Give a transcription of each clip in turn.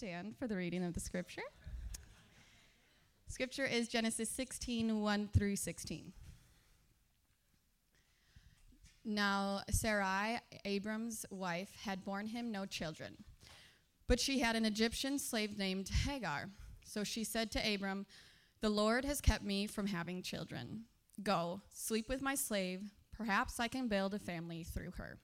stand for the reading of the scripture. Scripture is Genesis 16 1 through 16. Now, Sarai, Abram's wife, had borne him no children, but she had an Egyptian slave named Hagar. So she said to Abram, The Lord has kept me from having children. Go, sleep with my slave. Perhaps I can build a family through her.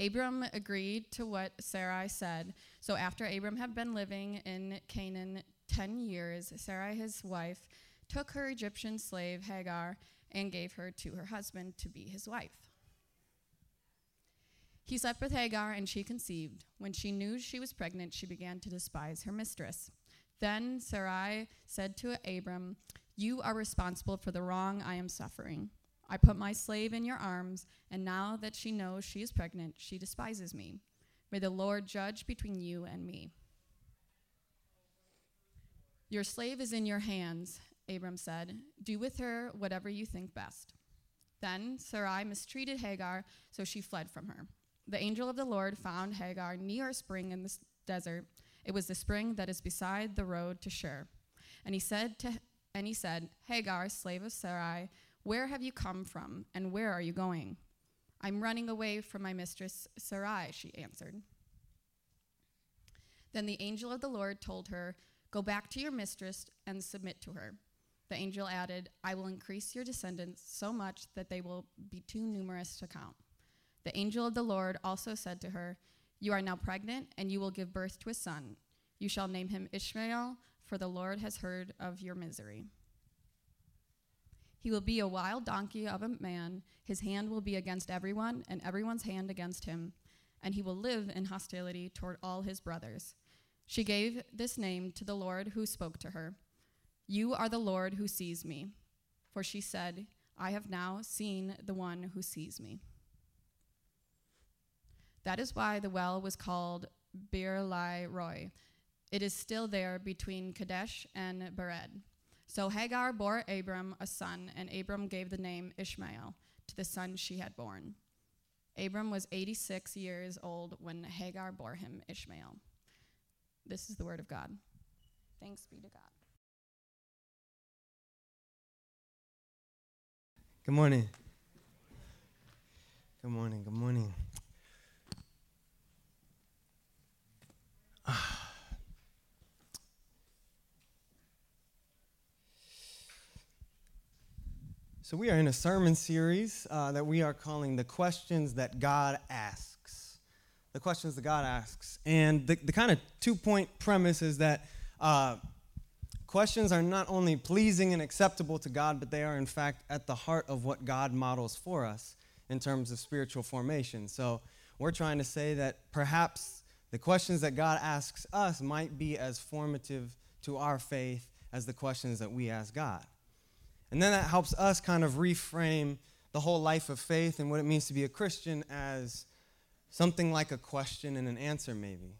Abram agreed to what Sarai said. So after Abram had been living in Canaan 10 years, Sarai, his wife, took her Egyptian slave Hagar and gave her to her husband to be his wife. He slept with Hagar, and she conceived. When she knew she was pregnant, she began to despise her mistress. Then Sarai said to Abram, You are responsible for the wrong I am suffering. I put my slave in your arms, and now that she knows she is pregnant, she despises me. May the Lord judge between you and me. Your slave is in your hands, Abram said. Do with her whatever you think best. Then Sarai mistreated Hagar, so she fled from her. The angel of the Lord found Hagar near a spring in the desert. It was the spring that is beside the road to Shur. And he said to and he said, Hagar, slave of Sarai, where have you come from, and where are you going? I'm running away from my mistress Sarai, she answered. Then the angel of the Lord told her, Go back to your mistress and submit to her. The angel added, I will increase your descendants so much that they will be too numerous to count. The angel of the Lord also said to her, You are now pregnant, and you will give birth to a son. You shall name him Ishmael, for the Lord has heard of your misery. He will be a wild donkey of a man. His hand will be against everyone, and everyone's hand against him. And he will live in hostility toward all his brothers. She gave this name to the Lord who spoke to her You are the Lord who sees me. For she said, I have now seen the one who sees me. That is why the well was called Beer Lahai Roi. It is still there between Kadesh and Bered. So Hagar bore Abram a son, and Abram gave the name Ishmael to the son she had born. Abram was 86 years old when Hagar bore him Ishmael. This is the word of God. Thanks be to God. Good morning. Good morning. Good morning. Ah. So, we are in a sermon series uh, that we are calling The Questions That God Asks. The questions that God asks. And the, the kind of two point premise is that uh, questions are not only pleasing and acceptable to God, but they are, in fact, at the heart of what God models for us in terms of spiritual formation. So, we're trying to say that perhaps the questions that God asks us might be as formative to our faith as the questions that we ask God. And then that helps us kind of reframe the whole life of faith and what it means to be a Christian as something like a question and an answer, maybe.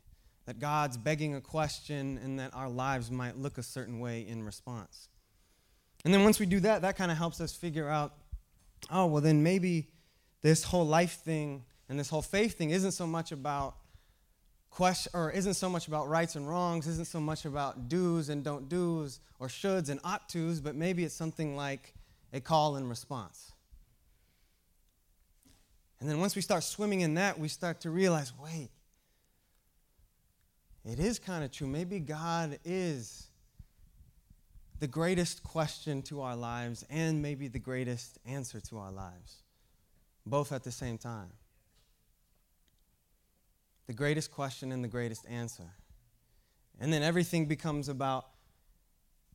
That God's begging a question and that our lives might look a certain way in response. And then once we do that, that kind of helps us figure out oh, well, then maybe this whole life thing and this whole faith thing isn't so much about question or isn't so much about rights and wrongs, isn't so much about do's and don't do's or shoulds and ought to's, but maybe it's something like a call and response. And then once we start swimming in that, we start to realize wait, it is kind of true. Maybe God is the greatest question to our lives and maybe the greatest answer to our lives, both at the same time the greatest question and the greatest answer. And then everything becomes about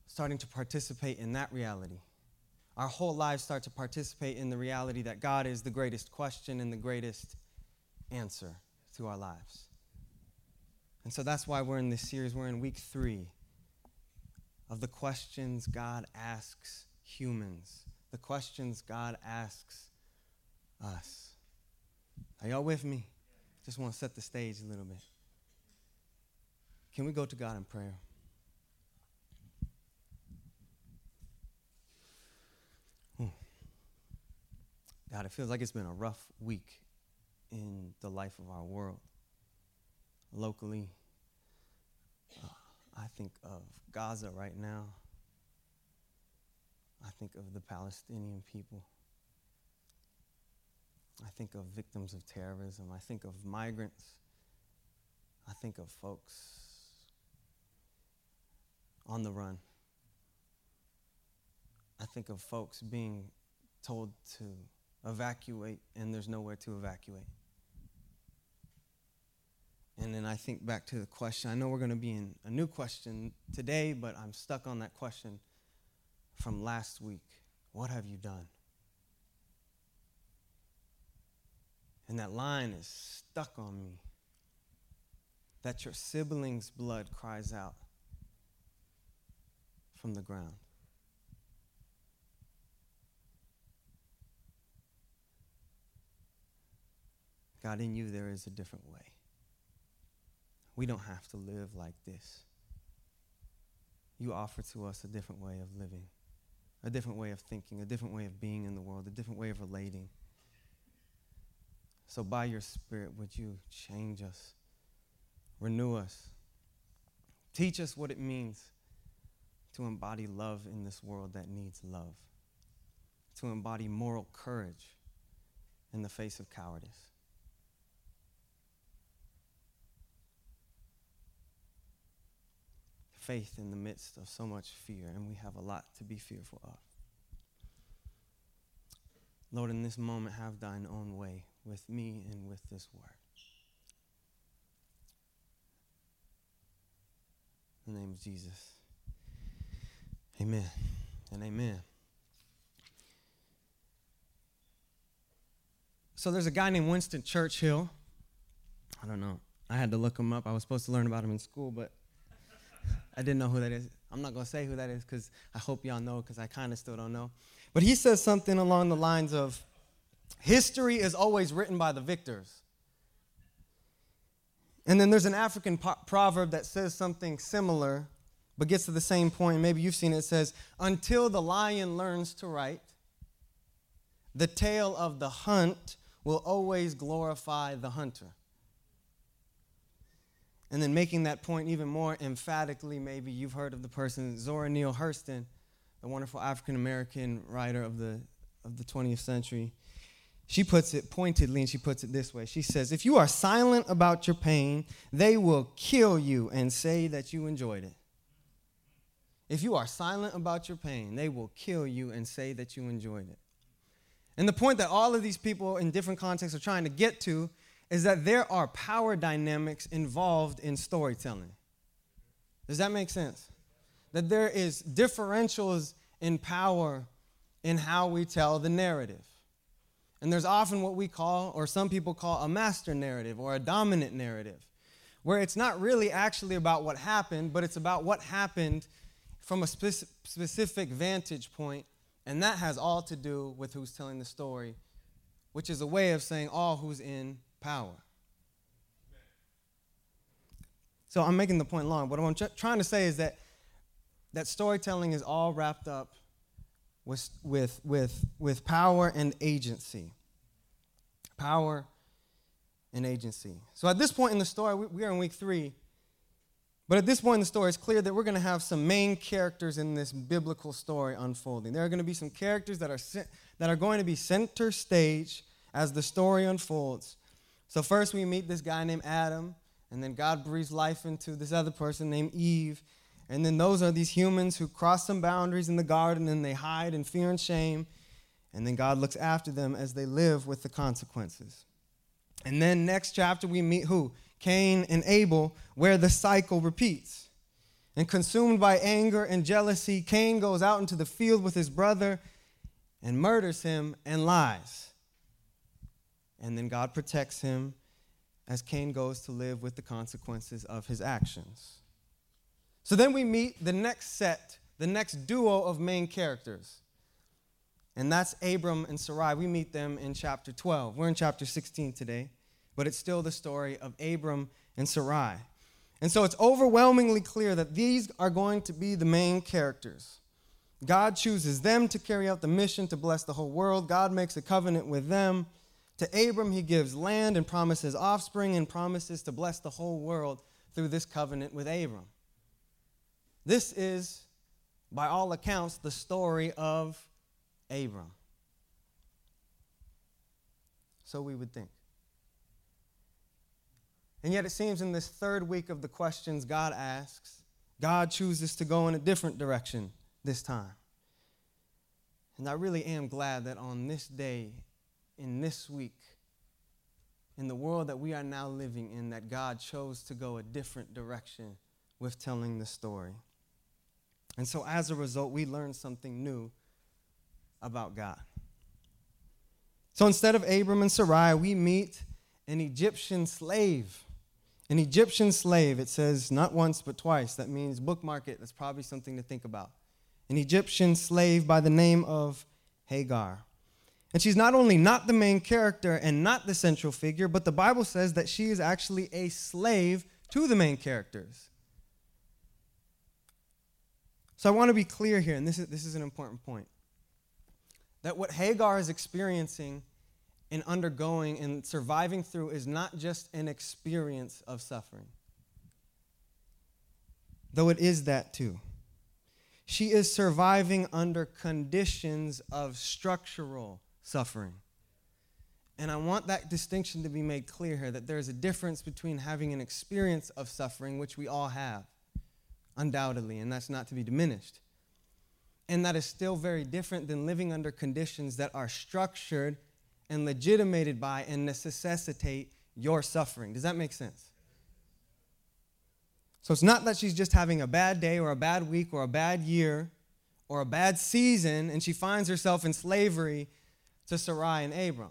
starting to participate in that reality. Our whole lives start to participate in the reality that God is the greatest question and the greatest answer to our lives. And so that's why we're in this series. We're in week three of the questions God asks humans, the questions God asks us. Are y'all with me? Just want to set the stage a little bit. Can we go to God in prayer? Hmm. God, it feels like it's been a rough week in the life of our world, locally, uh, think of Gaza right now. I think of the Palestinian people. I think of victims of terrorism. I think of migrants. I think of folks on the run. I think of folks being told to evacuate and there's nowhere to evacuate. And then I think back to the question. I know we're going to be in a new question today, but I'm stuck on that question from last week. What have you done? And that line is stuck on me. That your sibling's blood cries out from the ground. God, in you there is a different way. We don't have to live like this. You offer to us a different way of living, a different way of thinking, a different way of being in the world, a different way of relating. So, by your Spirit, would you change us, renew us, teach us what it means to embody love in this world that needs love, to embody moral courage in the face of cowardice. Faith in the midst of so much fear, and we have a lot to be fearful of. Lord, in this moment, have thine own way with me and with this word. In the name of Jesus. Amen and amen. So there's a guy named Winston Churchill. I don't know. I had to look him up. I was supposed to learn about him in school, but I didn't know who that is. I'm not going to say who that is because I hope y'all know because I kind of still don't know. But he says something along the lines of history is always written by the victors. And then there's an African po- proverb that says something similar but gets to the same point. Maybe you've seen it. It says, Until the lion learns to write, the tale of the hunt will always glorify the hunter. And then making that point even more emphatically, maybe you've heard of the person Zora Neale Hurston, the wonderful African American writer of the, of the 20th century. She puts it pointedly and she puts it this way. She says, If you are silent about your pain, they will kill you and say that you enjoyed it. If you are silent about your pain, they will kill you and say that you enjoyed it. And the point that all of these people in different contexts are trying to get to is that there are power dynamics involved in storytelling. Does that make sense? That there is differentials in power in how we tell the narrative. And there's often what we call, or some people call, a master narrative or a dominant narrative, where it's not really actually about what happened, but it's about what happened from a spec- specific vantage point, and that has all to do with who's telling the story, which is a way of saying all who's in power. So I'm making the point long. What I'm trying to say is that that storytelling is all wrapped up with, with, with, with power and agency. Power and agency. So at this point in the story, we, we are in week three. But at this point in the story, it's clear that we're going to have some main characters in this biblical story unfolding. There are going to be some characters that are, that are going to be center stage as the story unfolds. So, first, we meet this guy named Adam, and then God breathes life into this other person named Eve. And then those are these humans who cross some boundaries in the garden and they hide in fear and shame. And then God looks after them as they live with the consequences. And then, next chapter, we meet who? Cain and Abel, where the cycle repeats. And consumed by anger and jealousy, Cain goes out into the field with his brother and murders him and lies. And then God protects him as Cain goes to live with the consequences of his actions. So then we meet the next set, the next duo of main characters. And that's Abram and Sarai. We meet them in chapter 12. We're in chapter 16 today but it's still the story of Abram and Sarai. And so it's overwhelmingly clear that these are going to be the main characters. God chooses them to carry out the mission to bless the whole world. God makes a covenant with them. To Abram, he gives land and promises offspring and promises to bless the whole world through this covenant with Abram. This is, by all accounts, the story of Abram. So we would think. And yet, it seems in this third week of the questions God asks, God chooses to go in a different direction this time. And I really am glad that on this day, in this week, in the world that we are now living in, that God chose to go a different direction with telling the story. And so, as a result, we learn something new about God. So, instead of Abram and Sarai, we meet an Egyptian slave. An Egyptian slave, it says not once but twice. That means bookmark it. That's probably something to think about. An Egyptian slave by the name of Hagar. And she's not only not the main character and not the central figure, but the Bible says that she is actually a slave to the main characters. So I want to be clear here, and this is, this is an important point that what Hagar is experiencing and undergoing and surviving through is not just an experience of suffering, though it is that too. She is surviving under conditions of structural suffering. And I want that distinction to be made clear here that there is a difference between having an experience of suffering, which we all have, undoubtedly, and that's not to be diminished. And that is still very different than living under conditions that are structured and legitimated by and necessitate your suffering. Does that make sense? So it's not that she's just having a bad day or a bad week or a bad year or a bad season and she finds herself in slavery to Sarai and Abram.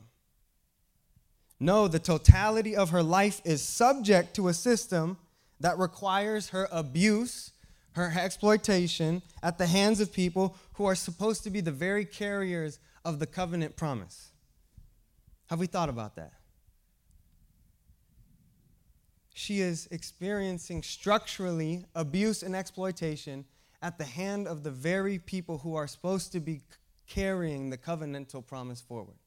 No, the totality of her life is subject to a system that requires her abuse, her exploitation at the hands of people who are supposed to be the very carriers of the covenant promise. Have we thought about that? she is experiencing structurally abuse and exploitation at the hand of the very people who are supposed to be carrying the covenantal promise forward.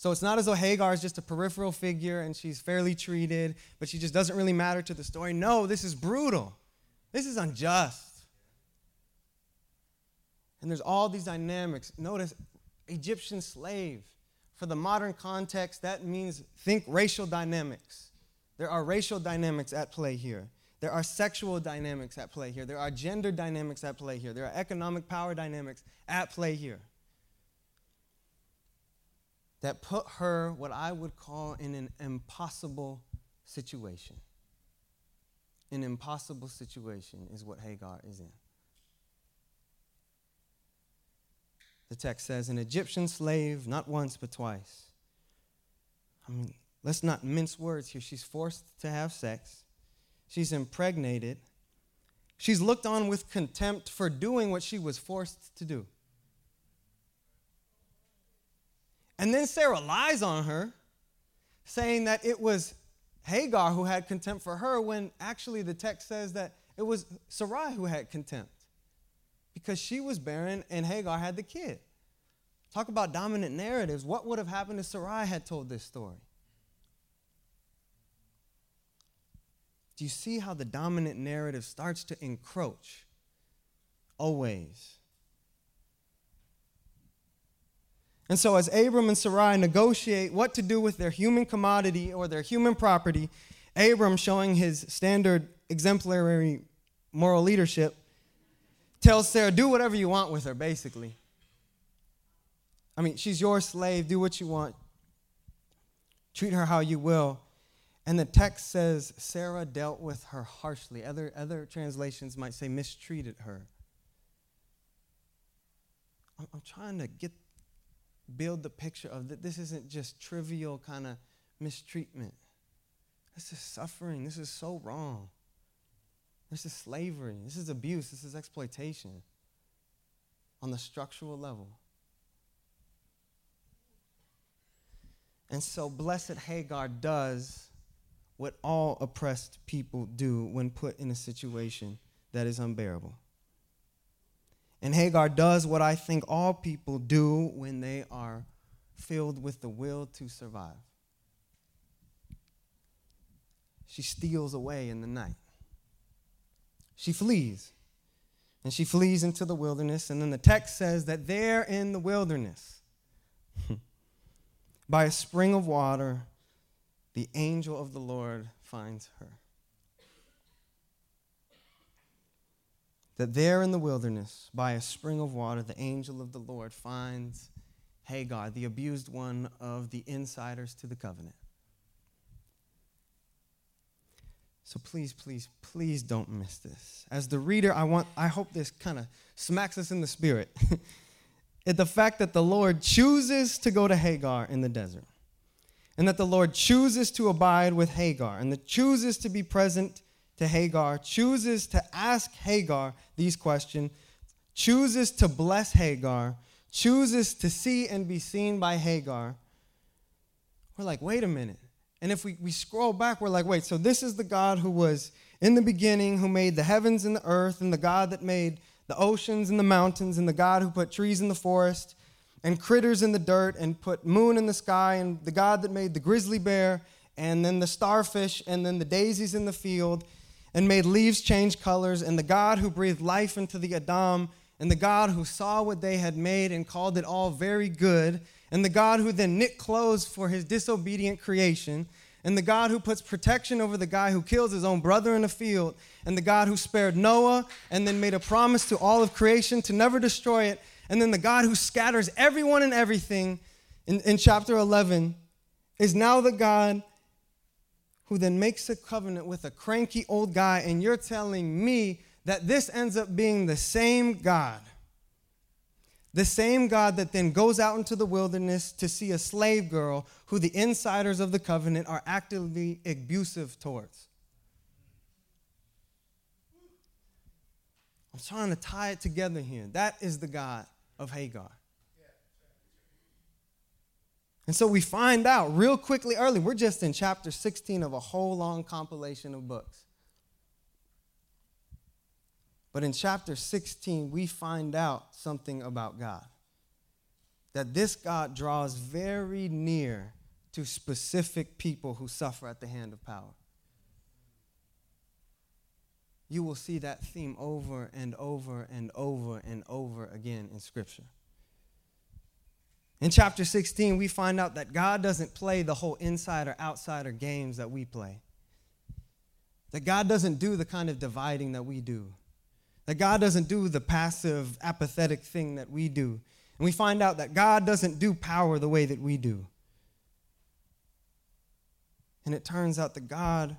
So it's not as though Hagar is just a peripheral figure and she's fairly treated, but she just doesn't really matter to the story. No, this is brutal. This is unjust. And there's all these dynamics. Notice Egyptian slave for the modern context, that means think racial dynamics. There are racial dynamics at play here. There are sexual dynamics at play here. There are gender dynamics at play here. There are economic power dynamics at play here that put her, what I would call, in an impossible situation. An impossible situation is what Hagar is in. the text says, an Egyptian slave, not once, but twice. I mean, let's not mince words here. She's forced to have sex, she's impregnated, she's looked on with contempt for doing what she was forced to do. And then Sarah lies on her, saying that it was Hagar who had contempt for her, when actually the text says that it was Sarai who had contempt because she was barren and Hagar had the kid. Talk about dominant narratives. What would have happened if Sarai had told this story? Do you see how the dominant narrative starts to encroach? Always. And so, as Abram and Sarai negotiate what to do with their human commodity or their human property, Abram, showing his standard exemplary moral leadership, tells Sarah, do whatever you want with her, basically. I mean, she's your slave, do what you want, treat her how you will. And the text says Sarah dealt with her harshly. Other, other translations might say mistreated her. I'm, I'm trying to get build the picture of that this isn't just trivial kind of mistreatment. This is suffering. This is so wrong. This is slavery. This is abuse. This is exploitation on the structural level. And so, blessed Hagar does what all oppressed people do when put in a situation that is unbearable. And Hagar does what I think all people do when they are filled with the will to survive. She steals away in the night. she flees. And she flees into the wilderness. And then the text says that there in the wilderness, by a spring of water, the angel of the Lord finds her. That there in the wilderness, by a spring of water, the angel of the Lord finds Hagar, the abused one of the insiders to the covenant. So please, please, please don't miss this. As the reader, I want I hope this kind of smacks us in the spirit. at the fact that the Lord chooses to go to Hagar in the desert. And that the Lord chooses to abide with Hagar and that chooses to be present to Hagar, chooses to ask Hagar these questions, chooses to bless Hagar, chooses to see and be seen by Hagar. We're like, wait a minute. And if we, we scroll back, we're like, wait, so this is the God who was in the beginning, who made the heavens and the earth, and the God that made the oceans and the mountains, and the God who put trees in the forest and critters in the dirt, and put moon in the sky, and the God that made the grizzly bear, and then the starfish, and then the daisies in the field, and made leaves change colors, and the God who breathed life into the Adam, and the God who saw what they had made and called it all very good and the God who then knit clothes for his disobedient creation, and the God who puts protection over the guy who kills his own brother in the field, and the God who spared Noah and then made a promise to all of creation to never destroy it, and then the God who scatters everyone and everything in, in chapter 11 is now the God who then makes a covenant with a cranky old guy, and you're telling me that this ends up being the same God the same God that then goes out into the wilderness to see a slave girl who the insiders of the covenant are actively abusive towards. I'm trying to tie it together here. That is the God of Hagar. And so we find out real quickly early, we're just in chapter 16 of a whole long compilation of books. But in chapter 16, we find out something about God. That this God draws very near to specific people who suffer at the hand of power. You will see that theme over and over and over and over again in Scripture. In chapter 16, we find out that God doesn't play the whole insider outsider games that we play. That God doesn't do the kind of dividing that we do. That God doesn't do the passive, apathetic thing that we do. And we find out that God doesn't do power the way that we do. And it turns out the God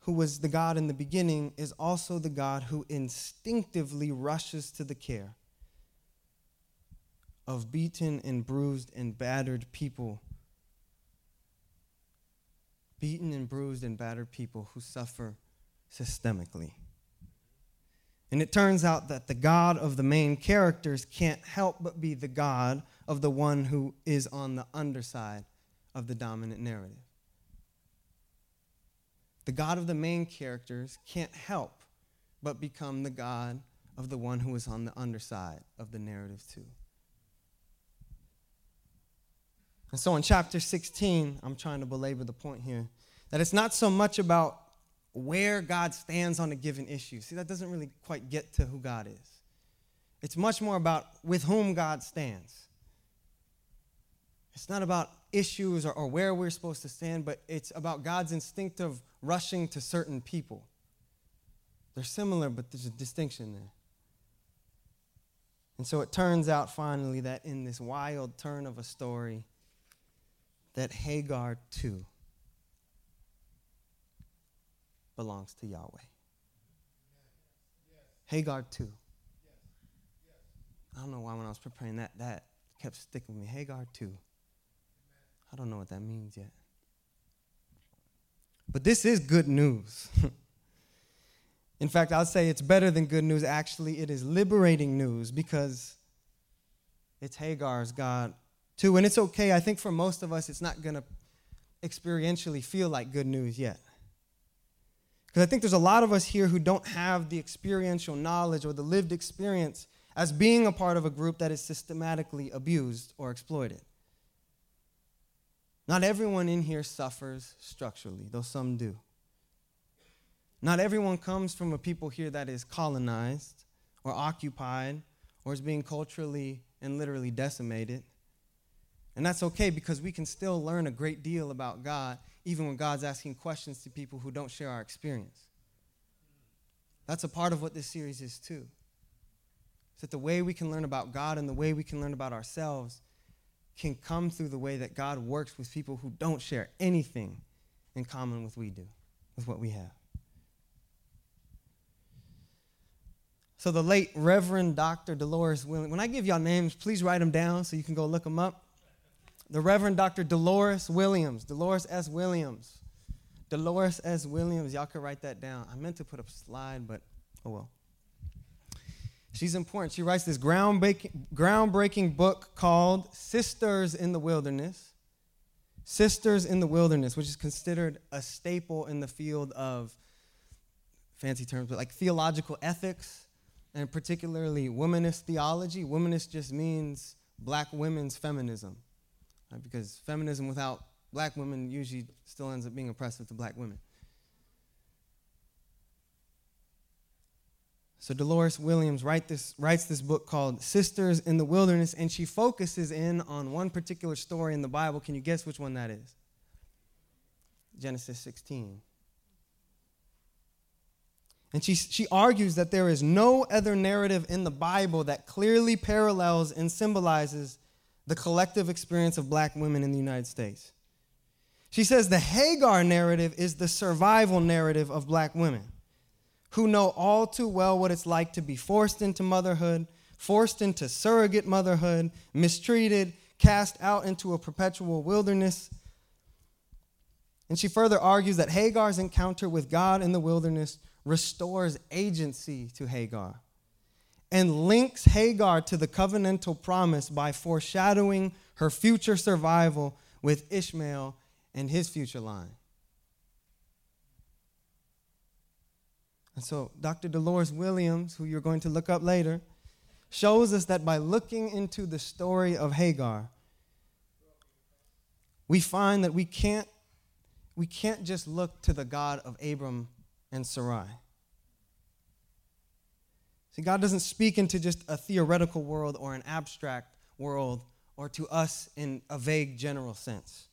who was the God in the beginning is also the God who instinctively rushes to the care of beaten and bruised and battered people. Beaten and bruised and battered people who suffer systemically. And it turns out that the God of the main characters can't help but be the God of the one who is on the underside of the dominant narrative. The God of the main characters can't help but become the God of the one who is on the underside of the narrative, too. And so in chapter 16, I'm trying to belabor the point here that it's not so much about where God stands on a given issue. See, that doesn't really quite get to who God is. It's much more about with whom God stands. It's not about issues or, or where we're supposed to stand, but it's about God's instinctive rushing to certain people. They're similar, but there's a distinction there. And so it turns out finally that in this wild turn of a story, that Hagar too belongs to Yahweh. Hagar too. I don't know why when I was preparing that, that kept sticking with me. Hagar too. I don't know what that means yet. But this is good news. In fact, I'll say it's better than good news. Actually, it is liberating news because it's Hagar's God too. And it's okay. I think for most of us, it's not going to experientially feel like good news yet. Because I think there's a lot of us here who don't have the experiential knowledge or the lived experience as being a part of a group that is systematically abused or exploited. Not everyone in here suffers structurally, though some do. Not everyone comes from a people here that is colonized or occupied or is being culturally and literally decimated. And that's okay because we can still learn a great deal about God even when God's asking questions to people who don't share our experience. That's a part of what this series is too. Is that the way we can learn about God and the way we can learn about ourselves can come through the way that God works with people who don't share anything in common with we do, with what we have. So the late Reverend Dr. Dolores Williams, when I give y'all names, please write them down so you can go look them up. The Reverend Dr. Dolores Williams, Dolores S. Williams. Dolores S. Williams, y'all can write that down. I meant to put a slide, but oh well. She's important. She writes this groundbreaking, groundbreaking book called Sisters in the Wilderness. Sisters in the Wilderness, which is considered a staple in the field of fancy terms, but like theological ethics and particularly womanist theology. Womanist just means black women's feminism? Because feminism without black women usually still ends up being oppressive to black women. So Dolores Williams write this, writes this book called Sisters in the Wilderness, and she focuses in on one particular story in the Bible. Can you guess which one that is? Genesis 16. And she, she argues that there is no other narrative in the Bible that clearly parallels and symbolizes the collective experience of black women in the United States. She says the Hagar narrative is the survival narrative of black women who know all too well what it's like to be forced into motherhood, forced into surrogate motherhood, mistreated, cast out into a perpetual wilderness. And she further argues that Hagar's encounter with God in the wilderness restores agency to Hagar and links Hagar to the covenantal promise by foreshadowing her future survival with Ishmael and his future line. And so, Dr. Dolores Williams, who you're going to look up later, shows us that by looking into the story of Hagar, we find that we can't, we can't just look to the God of Abram and Sarai. See, God doesn't speak into just a theoretical world or an abstract world or to us in a vague general sense.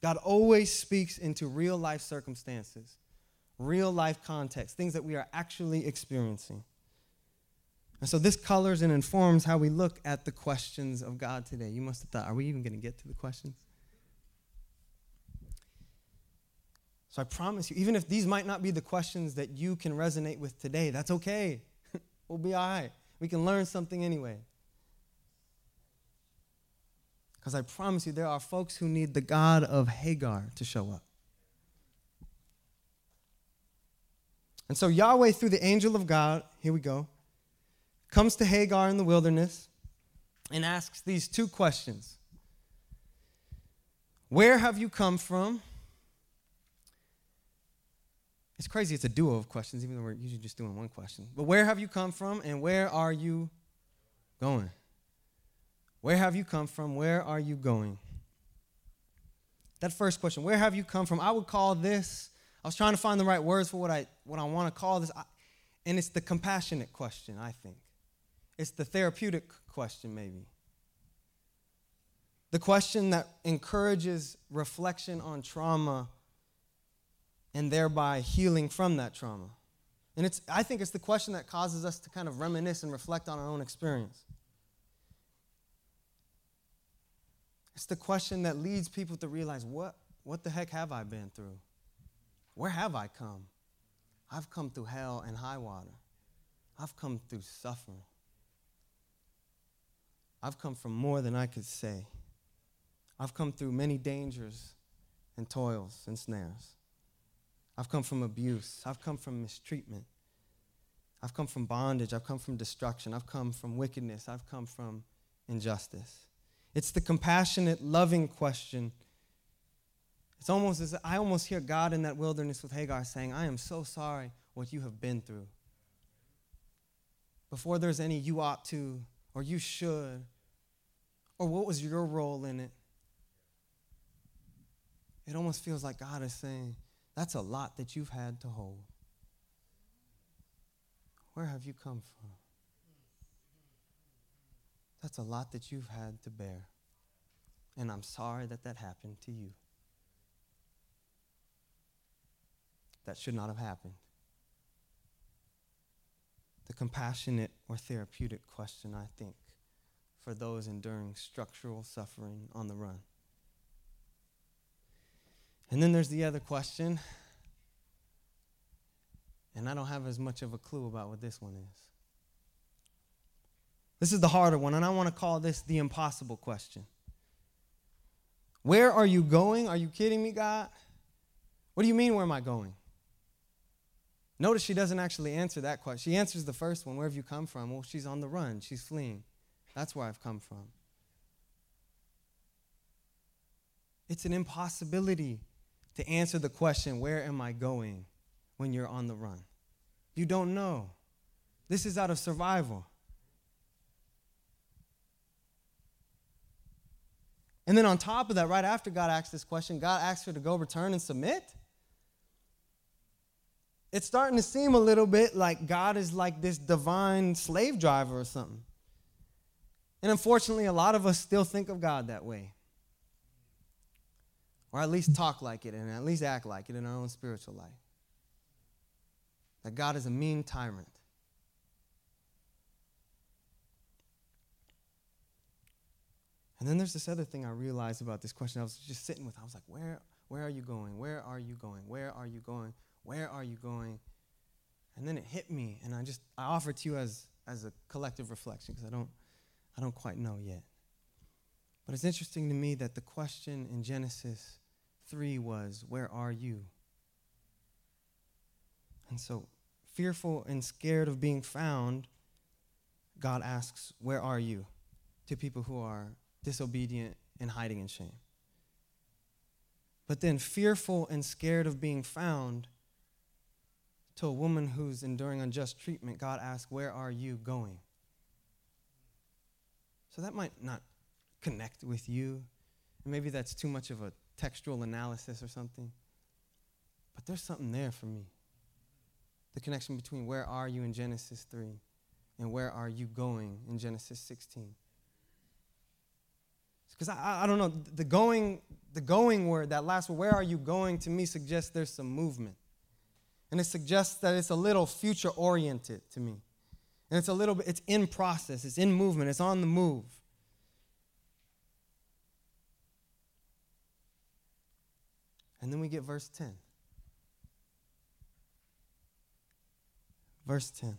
God always speaks into real life circumstances, real life context, things that we are actually experiencing. And so this colors and informs how we look at the questions of God today. You must have thought, are we even going to get to the questions? So I promise you, even if these might not be the questions that you can resonate with today, that's okay. We'll be all right. We can learn something anyway. Because I promise you, there are folks who need the God of Hagar to show up. And so Yahweh, through the angel of God, here we go, comes to Hagar in the wilderness and asks these two questions Where have you come from? It's crazy, it's a duo of questions, even though we're usually just doing one question. But where have you come from and where are you going? Where have you come from? Where are you going? That first question, where have you come from? I would call this, I was trying to find the right words for what I, what I want to call this, and it's the compassionate question, I think. It's the therapeutic question, maybe. The question that encourages reflection on trauma and thereby healing from that trauma. And it's, I think it's the question that causes us to kind of reminisce and reflect on our own experience. It's the question that leads people to realize what, what the heck have I been through? Where have I come? I've come through hell and high water. I've come through suffering. I've come from more than I could say. I've come through many dangers and toils and snares. I've come from abuse. I've come from mistreatment. I've come from bondage. I've come from destruction. I've come from wickedness. I've come from injustice. It's the compassionate, loving question. It's almost as I almost hear God in that wilderness with Hagar saying, I am so sorry what you have been through. Before there's any you ought to, or you should, or what was your role in it, it almost feels like God is saying, That's a lot that you've had to hold. Where have you come from? That's a lot that you've had to bear. And I'm sorry that that happened to you. That should not have happened. The compassionate or therapeutic question, I think, for those enduring structural suffering on the run. And then there's the other question, and I don't have as much of a clue about what this one is. This is the harder one, and I want to call this the impossible question. Where are you going? Are you kidding me, God? What do you mean, where am I going? Notice she doesn't actually answer that question. She answers the first one Where have you come from? Well, she's on the run, she's fleeing. That's where I've come from. It's an impossibility to answer the question, Where am I going? when you're on the run. You don't know. This is out of survival. And then on top of that, right after God asked this question, God asked her to go return and submit. It's starting to seem a little bit like God is like this divine slave driver or something. And unfortunately, a lot of us still think of God that way. Or at least talk like it and at least act like it in our own spiritual life. That God is a mean tyrant. And then there's this other thing I realized about this question. I was just sitting with. I was like, where, where are you going? Where are you going? Where are you going? Where are you going? And then it hit me, and I just I offer to you as as a collective reflection because I don't I don't quite know yet. But it's interesting to me that the question in Genesis 3 was, Where are you? And so, fearful and scared of being found, God asks, Where are you? to people who are disobedient and hiding in shame. But then, fearful and scared of being found, to a woman who's enduring unjust treatment, God asks, Where are you going? So that might not connect with you. And maybe that's too much of a textual analysis or something. But there's something there for me. The connection between where are you in Genesis 3 and where are you going in Genesis 16. Because I, I don't know, the going, the going word, that last word, where are you going, to me suggests there's some movement. And it suggests that it's a little future oriented to me. And it's a little bit, it's in process, it's in movement, it's on the move. And then we get verse 10. Verse 10.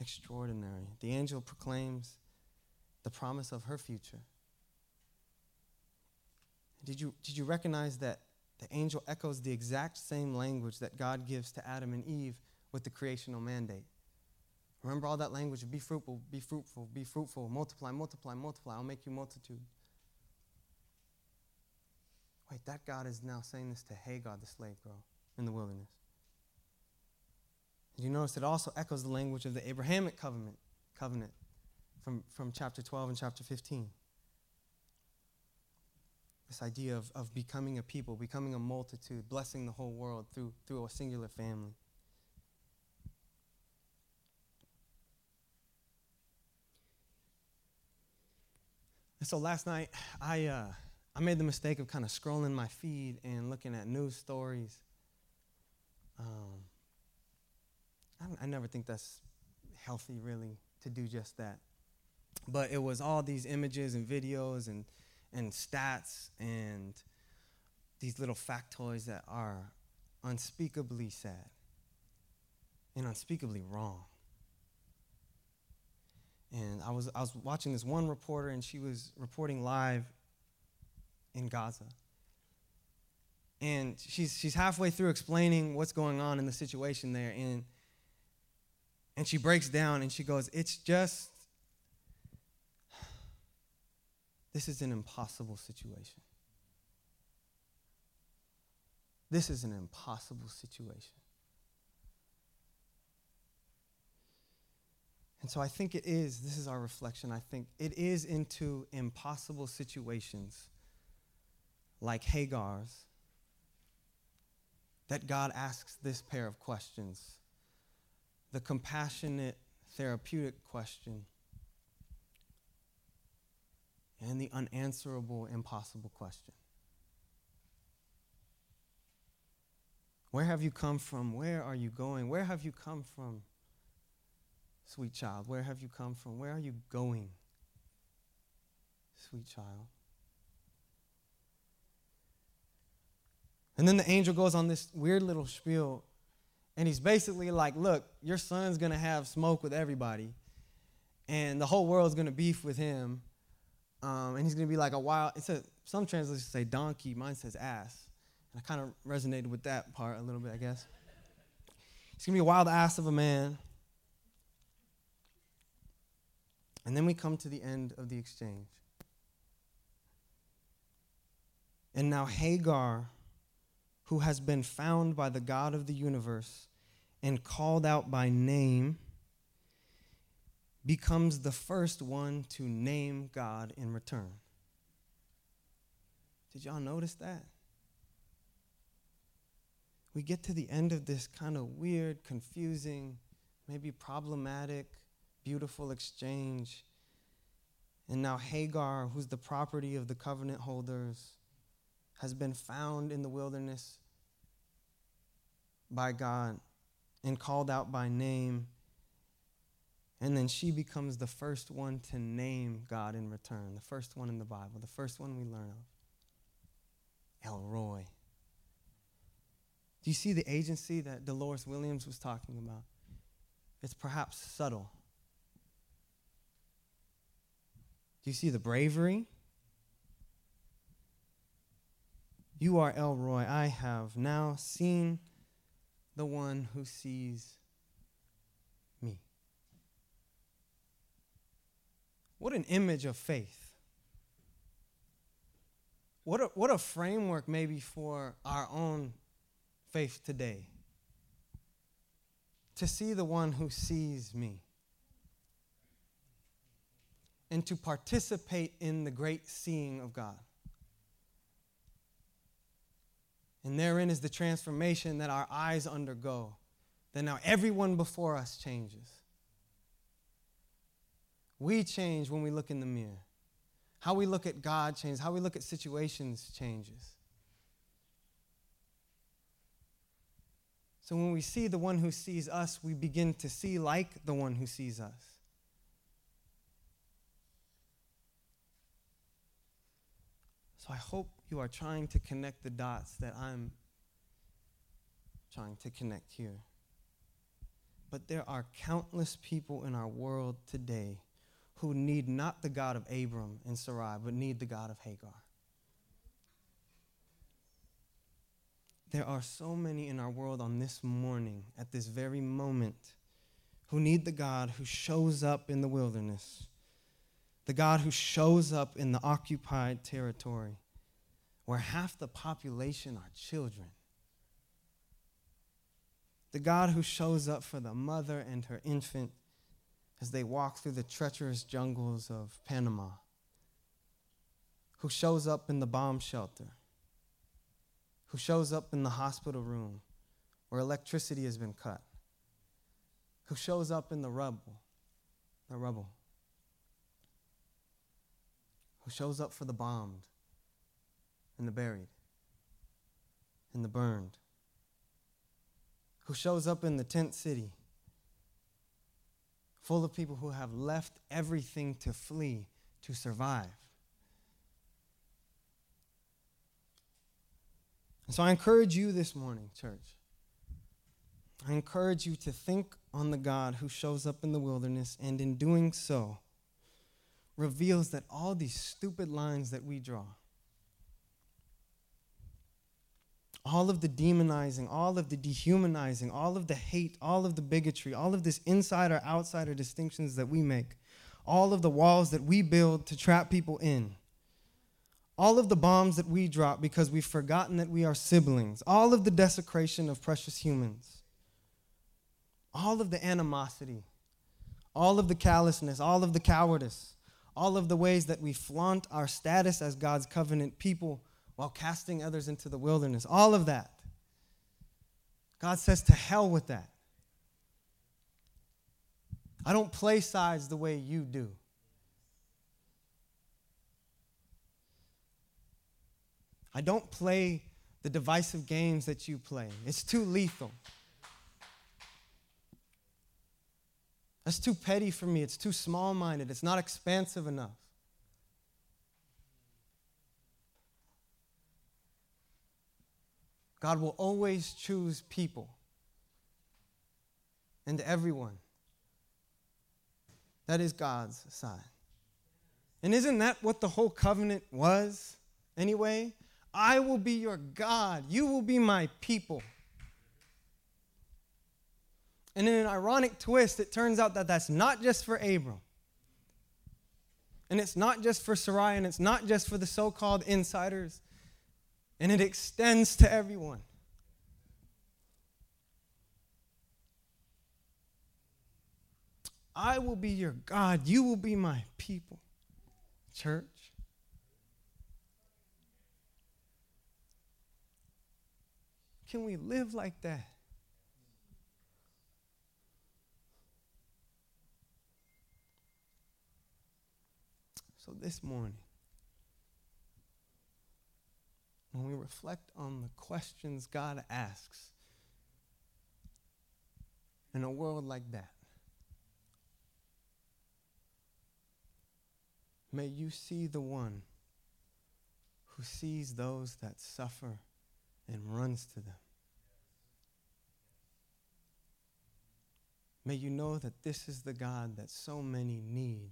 Extraordinary. The angel proclaims the promise of her future. Did you, did you recognize that the angel echoes the exact same language that God gives to Adam and Eve with the creational mandate? Remember all that language be fruitful, be fruitful, be fruitful, multiply, multiply, multiply. I'll make you multitude. Wait, that God is now saying this to Hagar, the slave girl, in the wilderness. Did you notice it also echoes the language of the Abrahamic covenant, covenant from, from chapter 12 and chapter 15? This idea of, of becoming a people, becoming a multitude, blessing the whole world through, through a singular family. So last night, I, uh, I made the mistake of kind of scrolling my feed and looking at news stories. Um, I, I never think that's healthy, really, to do just that. But it was all these images and videos and and stats and these little factoids that are unspeakably sad and unspeakably wrong. And I was, I was watching this one reporter, and she was reporting live in Gaza. And she's, she's halfway through explaining what's going on in the situation there. And, and she breaks down and she goes, It's just This is an impossible situation. This is an impossible situation. And so I think it is, this is our reflection, I think it is into impossible situations like Hagar's that God asks this pair of questions the compassionate, therapeutic question and the unanswerable, impossible question. Where have you come from? Where are you going? Where have you come from, sweet child? Where have you come from? Where are you going, sweet child? And then the angel goes on this weird little spiel, and he's basically like, Look, your son's going to have smoke with everybody, and the whole world's going to beef with him, um, and he's going to be like a wild, it says, some translations say donkey, mine says ass. And I kind of resonated with that part a little bit, I guess. He's going to be a wild ass of a man. And then we come to the end of the exchange. And now Hagar who has been found by the God of the universe and called out by name, becomes the first one to name God in return. Did y'all notice that? We get to the end of this kind of weird, confusing, maybe problematic, beautiful exchange. And now Hagar, who's the property of the covenant holders, has been found in the wilderness by God and called out by name. And then she becomes the first one to name God in return, the first one in the Bible, the first one we learn of. El Roi. Do you see the agency that Dolores Williams was talking about? It's perhaps subtle. Do you see the bravery? You are El Roi. I have now seen the one who sees me. What an image of faith. What a, what a framework, maybe, for our own faith today. To see the one who sees me. And to participate in the great seeing of God. And therein is the transformation that our eyes undergo. That now everyone before us changes. We change when we look in the mirror. How we look at God changes. How we look at situations changes. So when we see the one who sees us, we begin to see like the one who sees us. So I hope you are trying to connect the dots that I'm trying to connect here. But there are countless people in our world today who need not the God of Abram and Sarai, but need the God of Hagar. There are so many in our world on this morning, at this very moment, who need the God who shows up in the wilderness, the God who shows up in the occupied territory, where half the population are children. The God who shows up for the mother and her infant as they walk through the treacherous jungles of Panama, who shows up in the bomb shelter, who shows up in the hospital room where electricity has been cut, who shows up in the rubble, the rubble, who shows up for the bombed, and the buried and the burned, who shows up in the tent city full of people who have left everything to flee to survive. And so I encourage you this morning, church. I encourage you to think on the God who shows up in the wilderness and in doing so reveals that all these stupid lines that we draw, all of the demonizing, all of the dehumanizing, all of the hate, all of the bigotry, all of this insider outsider distinctions that we make, all of the walls that we build to trap people in, all of the bombs that we drop because we've forgotten that we are siblings, all of the desecration of precious humans, all of the animosity, all of the callousness, all of the cowardice, all of the ways that we flaunt our status as God's covenant people while casting others into the wilderness. All of that. God says to hell with that. I don't play sides the way you do. I don't play the divisive games that you play. It's too lethal. That's too petty for me. It's too small minded. It's not expansive enough. God will always choose people and everyone. That is God's side. And isn't that what the whole covenant was anyway? I will be your God. You will be my people. And in an ironic twist, it turns out that that's not just for Abram. And it's not just for Sarai, and it's not just for the so called insiders. And it extends to everyone. I will be your God. You will be my people. Church. Can we live like that? So this morning, when we reflect on the questions God asks in a world like that, may you see the one who sees those that suffer and runs to them. May you know that this is the God that so many need,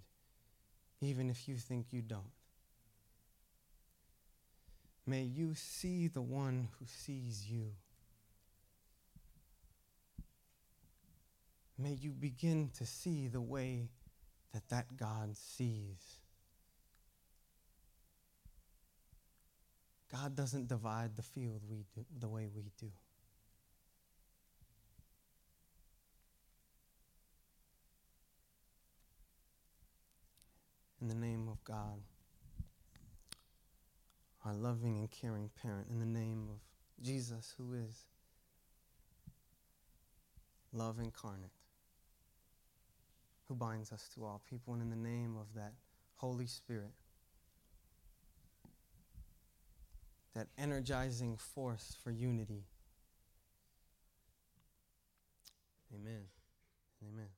even if you think you don't. May you see the one who sees you. May you begin to see the way that that God sees. God doesn't divide the field we do, the way we do. In the name of God, our loving and caring parent in the name of Jesus, who is love incarnate, who binds us to all people, and in the name of that Holy Spirit, that energizing force for unity. Amen. Amen.